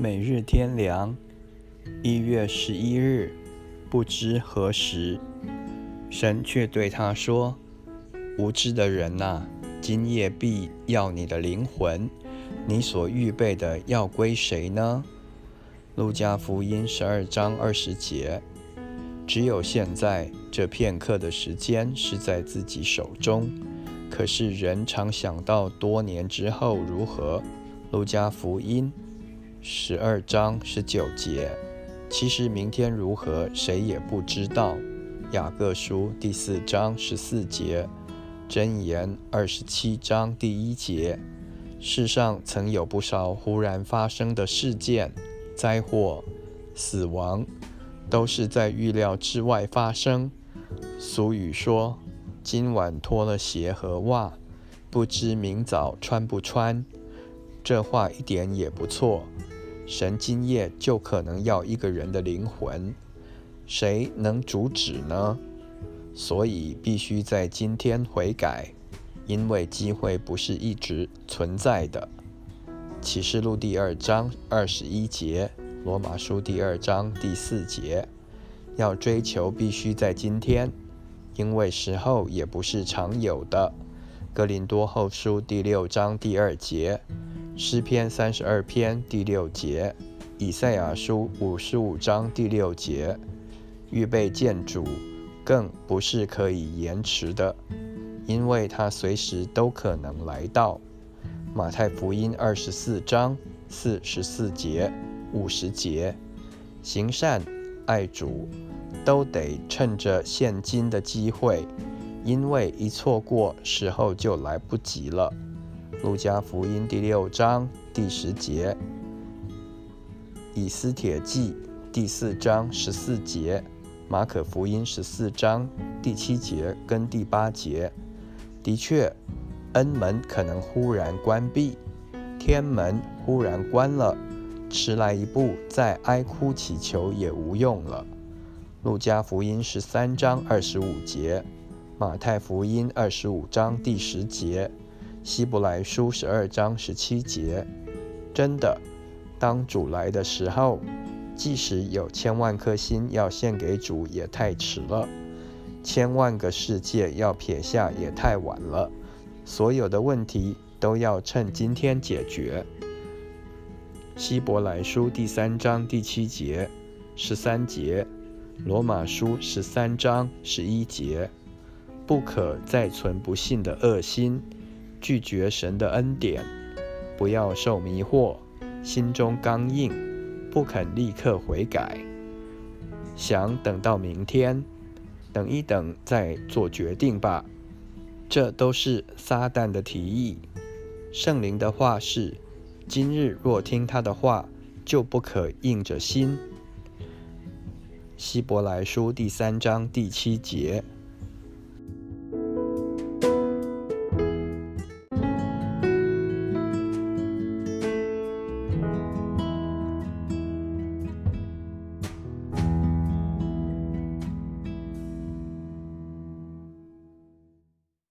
每日天凉，一月十一日，不知何时，神却对他说：“无知的人呐，今夜必要你的灵魂，你所预备的要归谁呢？”路加福音十二章二十节。只有现在这片刻的时间是在自己手中，可是人常想到多年之后如何。路加福音十二章十九节，其实明天如何，谁也不知道。雅各书第四章十四节，箴言二十七章第一节，世上曾有不少忽然发生的事件、灾祸、死亡，都是在预料之外发生。俗语说：“今晚脱了鞋和袜，不知明早穿不穿。”这话一点也不错。神今夜就可能要一个人的灵魂，谁能阻止呢？所以必须在今天悔改，因为机会不是一直存在的。启示录第二章二十一节，罗马书第二章第四节，要追求必须在今天，因为时候也不是常有的。格林多后书第六章第二节。诗篇三十二篇第六节，以赛亚书五十五章第六节，预备建主，更不是可以延迟的，因为他随时都可能来到。马太福音二十四章四十四节、五十节，行善爱主，都得趁着现今的机会，因为一错过时候就来不及了。路加福音第六章第十节，以斯帖记第四章十四节，马可福音十四章第七节跟第八节，的确，恩门可能忽然关闭，天门忽然关了，迟来一步再哀哭祈求也无用了。路加福音十三章二十五节，马太福音二十五章第十节。希伯来书十二章十七节，真的，当主来的时候，即使有千万颗心要献给主，也太迟了；千万个世界要撇下，也太晚了。所有的问题都要趁今天解决。希伯来书第三章第七节、十三节，罗马书十三章十一节，不可再存不信的恶心。拒绝神的恩典，不要受迷惑，心中刚硬，不肯立刻悔改，想等到明天，等一等再做决定吧。这都是撒旦的提议。圣灵的话是：今日若听他的话，就不可硬着心。希伯来书第三章第七节。